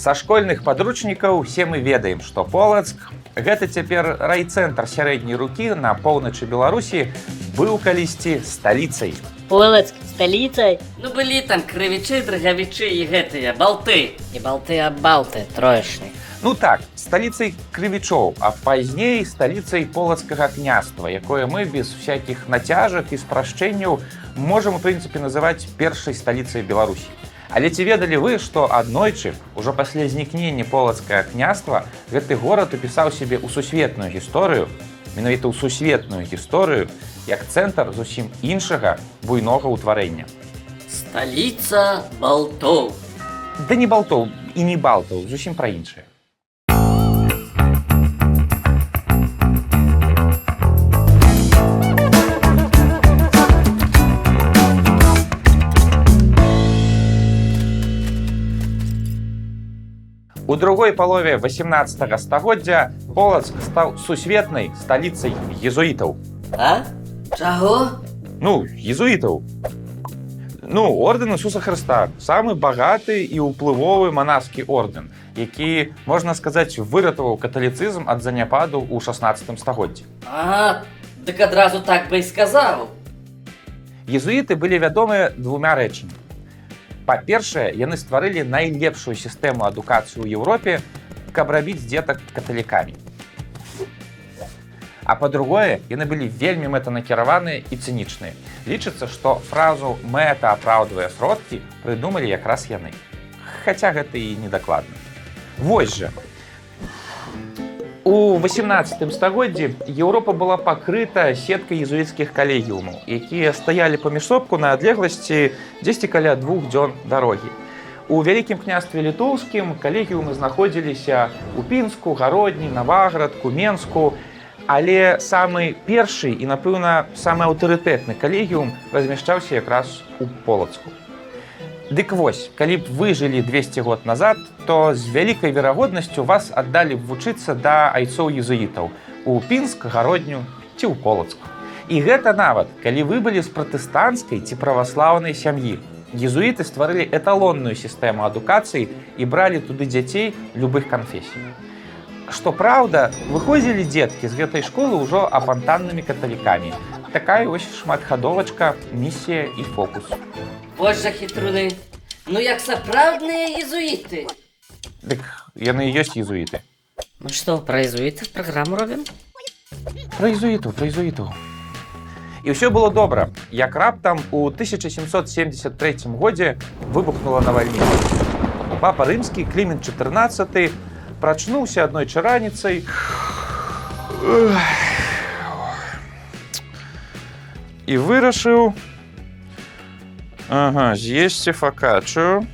Са школьных падручнікаў усе мы ведаем, што Полацк гэта цяпер райцэнтр сярэдняй рукі на поўначы Беларусі быў калісьці сталіцай. Полацк сталіцай Ну былі там крывічы, драгавічы і гэтыя балты. і балты аб балты троечны. Ну так, сталіцай крывічоў, а пазней сталіцай полацкага княства, якое мы без всякіх нацяжак і спрашчэнняў можам у прынцыпе называць першай сталіцай Беларусі. Але ці ведалі вы, што аднойчы, ужо пасля знікнення полацкага княства, гэты горад упісаў сябе ў сусветную гісторыю, менавіта ў сусветную гісторыю, як цэнтр зусім іншага буйнога ўтварэння. Сталіца балтоў. Да не балтоў і не балтаў, зусім пра іншае. Другой палове 18 стагоддзя Полацк стаў сусветнай сталіцай езуітаў. А? Чаго? Ну, езуітаў. Ну, ордэн Ісуса Хрыста самы багаты і ўплывовы манаскі ордэн, які, можна сказаць, выратаваў каталіцызм ад заняпаду ў 16 стагоддзі. А, дык адразу так бы і сказаў. Езуіты былі вядомыя двумя рэчамі. Па-першае, яны стварылі найлепшую сістэму адукацыі ў Еўропе, каб рабіць дзетак каталікамі. А па-другое, яны былі вельмі мэтанакіраваныя і цынічныя. Лічыцца, што фразу мэта апраўдвае сродкі прыдумалі якраз яны. Хаця гэта і недакладна. Вось жа. У 18 стагоддзі Еўропа была пакрыта сеткай езуіцкіх калегіумаў, якія стаялі паміж сопку на адлегласці дзесьці каля двух дзён дарогі. У вялікім княстве літоўскім калегіумы знаходзіліся у пінску, гародні, наваградку, менску, Але самы першы і, напэўна, самы аўтарытэтны калегіум размяшчаўся якраз у полацку. Дык вось, калі б вы жылі 200 год назад, то з вялікай верагоднасцю вас аддалі б вучыцца да айцоў езуітаў у пінск, гародню ці ў полацку. І гэта нават, калі вы былі з пратэстанцкай ці праваслаўнай сям'і. Езуіты стварылі эталонную сістэму адукацыі і бралі туды дзяцей любых канфесій. Што праўда, выходзілі дзеткі з гэтай школы ўжо апантаннымі каталікамі. Такая вось шматхадовачка, місія і фокус. Вось жа хітруны. Ну як сапраўдныя езуіты. Дык яны ёсць езуіты. Мы што, пра езуітаў праграму робім? Пра езуітаў, пра езуітаў. І ўсё было добра. Як раптам у 1773 годзе выбухнула навальніца. Папа рымскі Клімент 14 прачнуўся адной чараніцай. І вырашыў ага, з'есці факачу,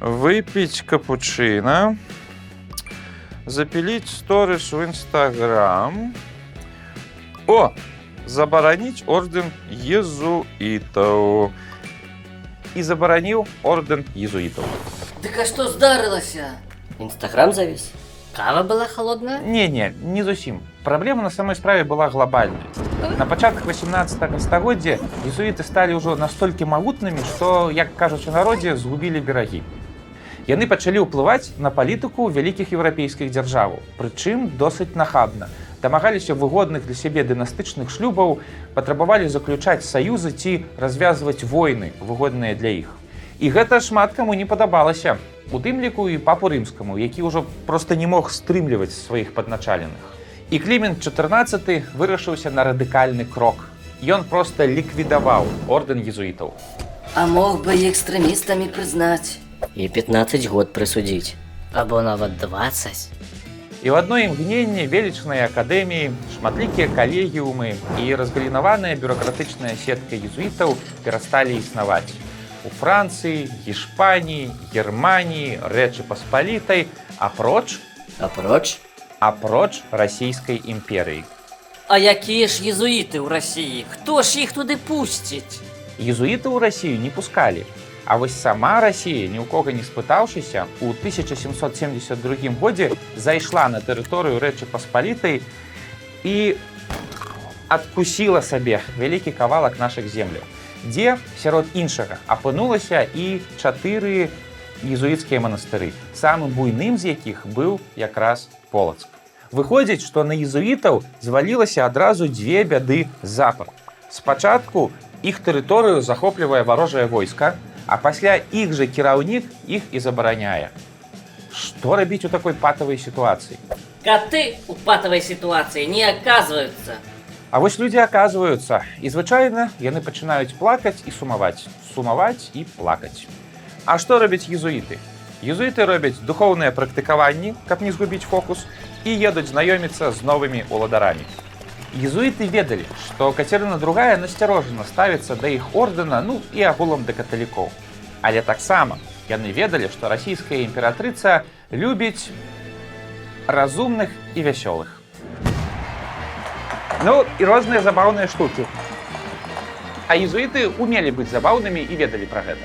выпіць капучына, запіліць сторыс у нстаграм. О! Забараніць ордэн езуітаў. І забараніў ордэн езуітаў. Дык а што здарылася? Інстаграм завіс. Кава была холодная? Не, не, не зусім. Праблема на самой справе была глобальная. На пачатках 18 стагоддзя езуіты сталі ўжо настолькі магутнымі, што, як кажуць у народзе, згубілі берагі. Яны пачалі ўплываць на палітыку вялікіх еўрапейскіх дзяржаваў, прычым досыць нахабна. Дамагаліся выгодных для сябе дынастычных шлюбаў, патрабавалі заключаць саюзы ці развязваць войны, выгодныя для іх. І гэта шмат каму не падабалася. У тым ліку і папу рымскаму, які ўжо проста не мог стрымліваць сваіх падначаленых. І Клімент 14 вырашыўся на радыкальны крок. Ён проста ліквідаваў ордэн езуітаў. А мог бы экстрэмістамі прызнаць. І 15 год прысудзіць. Або нават 20. І ў адной імгненні велічныя акадэміі, шматлікія калегіумы і разгалінаваная бюрократычная сетка езуітаў перасталі існаваць. У Францыі, Гішпаніі, Геррманіі, рэчы паспалітай, апроч Апроч, апроч расійскай імперыі. А якія ж езуіты ў рассіі? Хто ж іх туды пусціць? Езуіты ў Расію не пускалі. А вось сама Расія, ні ў кога не спытаўшыся, у 1772 годзе зайшла на тэрыторыю рэчы паспалітай і адкусіла сабе вялікі кавалак нашых земляў, дзе сярод іншага апынулася і чатыры езуіцкія манастыры, самым буйным з якіх быў якраз полацк. Выходзіць, што на езуітаў звалілася адразу дзве бяды запар. Спачатку іх тэрыторыю захоплівае варожае войска, а пасля іх жа кіраўнік іх і забараняе. Што рабіць у такой патавай сітуацыі? Коты у патовой ситуации не оказываются. А вось людзі аказваюцца і звычайна яны пачынаюць плакаць і сумаваць, сумаваць і плакаць. А што робяць езуіты? Езуіты робяць духоўныя практыкаванні, каб не згубіць фокус і едуць знаёміцца з новымі уладарамі. Езуіты ведалі, што Кацярына другая насцярожана ставіцца да іх ордэна, ну і агулам да каталікоў. Але таксама яны ведалі, што расійская імператрыца любіць разумных і вясёлых. Ну і розныя забаўныя штукі. А езуіты умелі быць забаўнымі і ведалі пра гэта.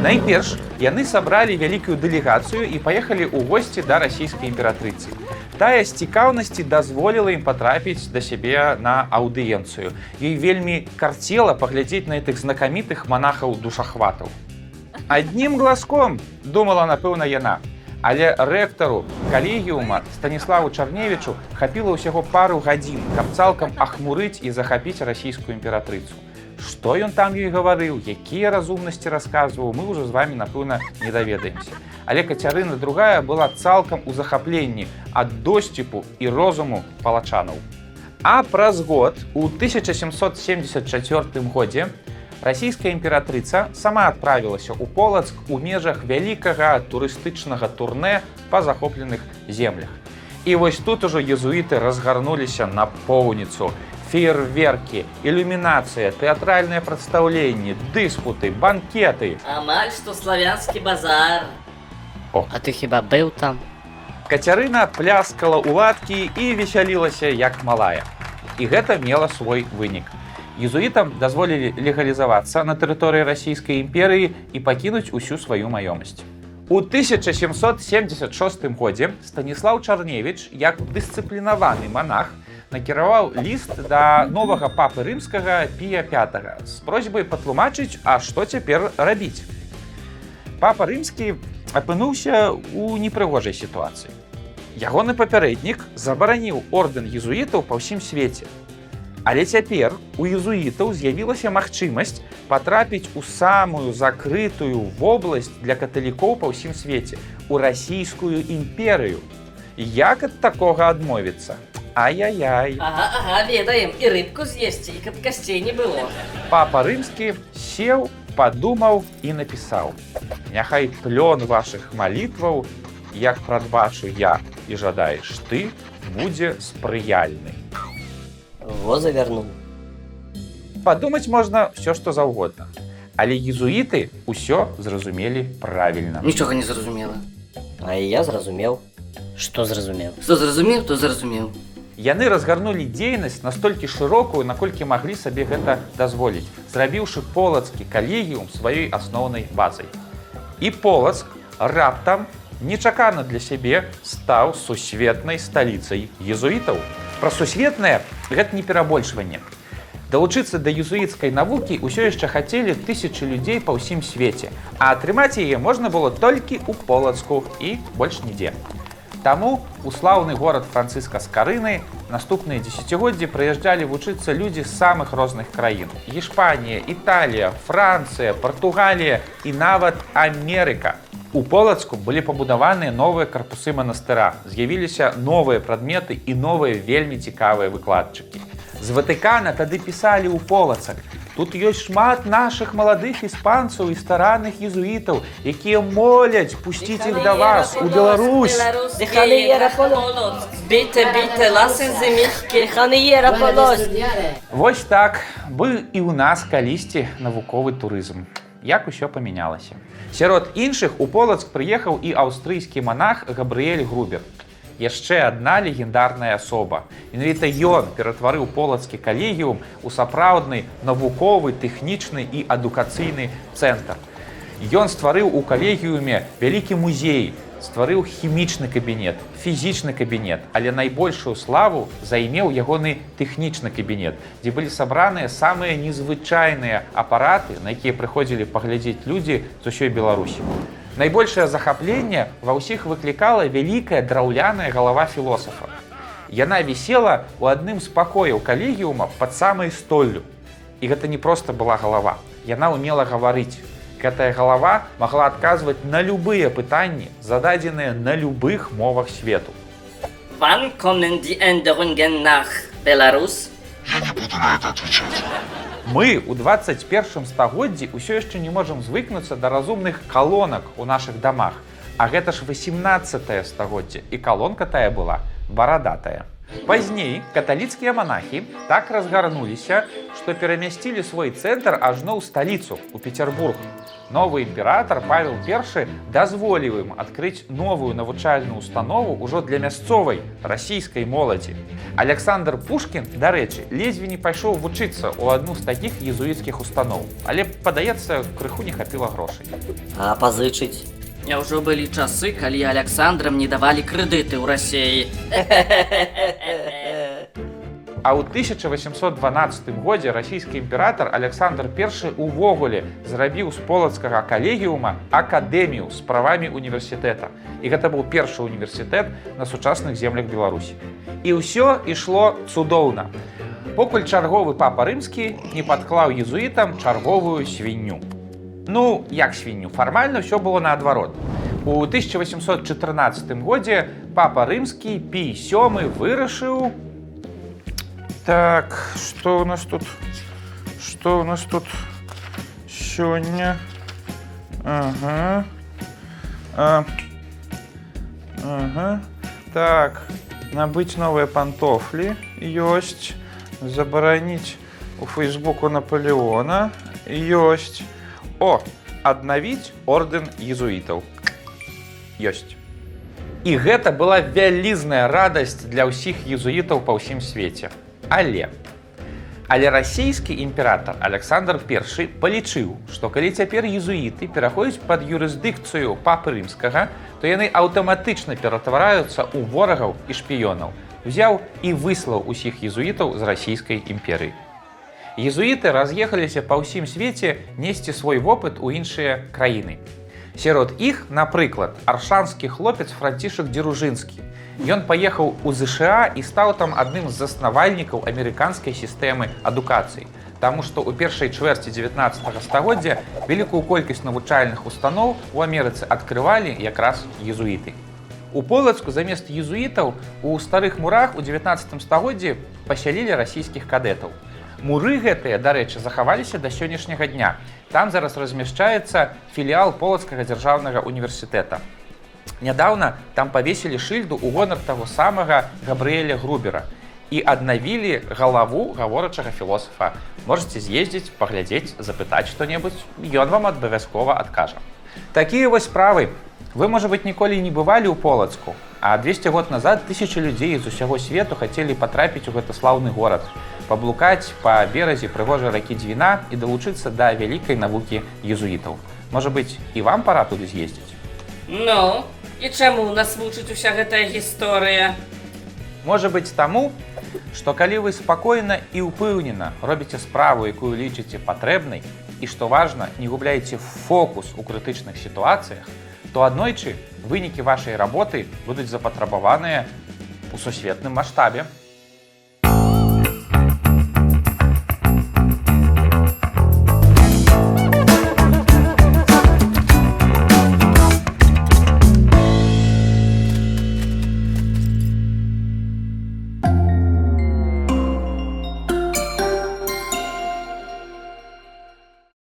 Найперш яны сабралі вялікую дэлегацыю і паехалі ў госці да расійскай імператрыцы. Тая з цікаўнасці дазволіла ім патрапіць да сябе на аўдыенцыю. Ёй вельмі карцела паглядзець на гэтых знакамітых манахаў душахватаў. Аднім глазком думала, напэўна, яна. Але рэктару калегіума Станіславу Чарневічу хапіла ўсяго пару гадзін, каб цалкам ахмурыць і захапіць расійскую імператрыцу. Што ён там ёй гаварыў, якія разумнасці расказваў, мы ўжо з вами, напэўна, не даведаемся. Але Кацярына другая была цалкам у захапленні ад досціпу і розуму палачанаў. А праз год у 1774 годзе расійская імператрыца сама адправілася ў полацк у межах вялікага турыстычнага турне па захопленых землях. І вось тут ужо езуіты разгарнуліся на поўніцу. Феерверкі, ілюмінацыя, тэатральныя прадстаўленні, дыспуты, банкеты. Амаль что славянский базар. А ты хіба быў там? Кацярына пляскала ў ладкі і весялілася як малая. І гэта мела свой вынік. Езуітам дазволілі легалізавацца на тэрыторыі расійскай імперыі і пакінуць усю сваю маёмасць. У 1776 годзе Станіслаў Чарневіч, як дысцыплінаваны манах, накіраваў ліст да новага папы рымскага пія 5 з просьбай патлумачыць, а што цяпер рабіць. Папа рымскі апынуўся ў непрыгожай сітуацыі. Ягоны папярэднік забараніў ордэн езуітаў па ўсім свеце. Але цяпер у езуітаў з'явілася магчымасць патрапіць у самую закрытую вобласць для каталікоў па ўсім свеце у расійскую імперыю. Як ад такога адмовіцца? Ай-яй-яй. Ага, ага, ведаем. И рыбку съесть, и каб костей не было. Папа рымскі сеў, падумаў і напісаў: Няхай плён вашых малітваў, як прадбачу я і жадаеш ты, будзе спрыяльны. Во завярнуў. Падумаць можна все, што заўгодна. Але езуіты ўсё зразумелі правільна. Нічога не зразумела. А я зразумеў. Што зразумеў? Што зразумеў, то зразумеў. Яны разгарнулі дзейнасць настолькі шырокую, наколькі маглі сабе гэта дазволіць, зрабіўшы полацкі калегіум сваёй асноўнай базай. І полацк раптам нечакана для сябе стаў сусветнай сталіцай езуітаў. Пра сусветнае гэта не перабольшванне. Далучыцца да езуіцкай навукі ўсё яшчэ хацелі тысячы людзей па ўсім свеце, а атрымаць яе можна было толькі ў полацку і больш нідзе. Таму у слаўны горад францыска з карыны наступныя дзесяцігоддзі прыязджалі вучыцца людзі з самых розных краін. Гішпанія, Італія, Францыя, Партугалія і нават Амерыка. У полацку былі пабудаваныя новыя карпусы манастыра, з'явіліся новыя прадметы і новыя вельмі цікавыя выкладчыкі. З Ватыкана тады пісалі ў полацак. Тут ёсць шмат нашых маладых іспанцаў і старанных езуітаў, якія моляць пусціць іх да вас у Беларусь. Вось так быў і ў нас калісьці навуковы турызм. Як усё памянялася. Сярод іншых у полацк прыехаў і аўстрыйскі манах Габрыэль Грубер. Яшчэ адна легендарная асоба. Менавіта ён ператварыў полацкі калегіум у сапраўдны навуковы, тэхнічны і адукацыйны цэнтр. Ён стварыў у калегіуме вялікі музей, стварыў хімічны кабінет, фізічны кабінет, але найбольшую славу займеў ягоны тэхнічны кабінет, дзе былі сабраныя самыя незвычайныя апараты, на якія прыходзілі паглядзець людзі з усёй Беларусі. Найбольшае захапленне ва ўсіх выклікала вялікая драўляная галава філосафа. Яна вісела ў адным з пакояў калегіума пад самай столлю. І гэта не проста была галава. Яна ўмела гаварыць. Гэтая галава магла адказваць на любыя пытанні, зададзеныя на любых мовах свету. Wann kommen die Änderungen nach Belarus? Мы ў 21 стагоддзі ўсё яшчэ не можам звыкнуцца да разумных калонак у нашых дамах. А гэта ж 18 стагоддзе і калонка тая была барадатая. Пазней каталіцкія манахі так разгарнуліся, што перамясцілі свой цэнтр ажно ў сталіцу у Петербург. Новы імператар Павел I дазволіў ім адкрыць новую навучальную установу ўжо для мясцовай расійскай моладзі. Александр Пушкін, дарэчы, ледзьве не пайшоў вучыцца ў адну з такіх езуіцкіх устаноў, але падаецца, крыху не хапіла грошай. А пазычыць? Няўжо былі часы, калі Александрам не давалі крэдыты ў рассеі. А ў 1812 годзе расійскі імператар Александр I увогуле зрабіў з полацкага калегіума акадэмію з правамі універсітэта. І гэта быў першы універсітэт на сучасных землях Беларусі. І ўсё ішло цудоўна. Покуль чарговы папа рымскі не падклаў езуітам чарговую свінню. Ну, як свінню, фармальна ўсё было наадварот. У 1814 годзе папа рымскі пій сёмы вырашыў, Так, что у нас тут? Что у нас тут сегодня? Ага. А. Ага. Так, набыть новые пантофли есть. Заборонить у Фейсбуку Наполеона есть. О, обновить орден езуитов. Есть. І гэта была вялізная радасць для ўсіх езуітаў па ўсім свеце. Але Але расійскі імператар Александр I палічыў, што калі цяпер езуіты пераходзяць пад юрысдыкцыю папы рымскага, то яны аўтаматычна ператвараюцца ў ворагаў і шпіёнаў. Узяў і выслаў усіх езуітаў з расійскай імперыі. Езуіты раз'ехаліся па ўсім свеце несці свой вопыт у іншыя краіны. Сярод іх, напрыклад, аршанскі хлопец францішак дзеружынскі. Ён паехаў у ЗША і стаў там адным з заснавальнікаў амерыканскай сістэмы адукацыі. Таму што ў першай чвэрці 19 стагоддзя вялікую колькасць навучальных устаноў у Амерыцы адкрывалі якраз езуіты. У полацку замест езуітаў у старых мурах у 19 стагоддзі пасялілі расійскіх кадэтаў. Муры гэтыя, дарэчы, захаваліся да сённяшняга дня. Там зараз размяшчаецца філіал полацкага дзяржаўнага універсітэта. Нядаўна там павесілі шыльду ў гонар таго самага Габрыэля Грубера і аднавілі галаву гаворачага філосафа. Можаце з'ездзіць, паглядзець, запытаць што-небудзь, ён вам абавязкова адкажа. Такія вось справы. Вы, можа быць, ніколі не бывалі ў полацку, а 200 год назад тысячи людзей з усяго свету хацелі патрапіць у гэты слаўны горад, паблукаць па беразе прыгожай ракі дзвіна і далучыцца да вялікай навукі езуітаў. Можа быць, і вам пара туды з'ездзіць. Ну, і чаму нас вучыць уся гэтая гісторыя? Можа быць таму, што калі вы спакойна і ўпэўнена робіце справу, якую лічыце патрэбнай і што важна, не губляеце фокус у крытычных сітуацыях, то аднойчы вынікі вашай работы будуць запатрабаваныя у сусветным маштабе.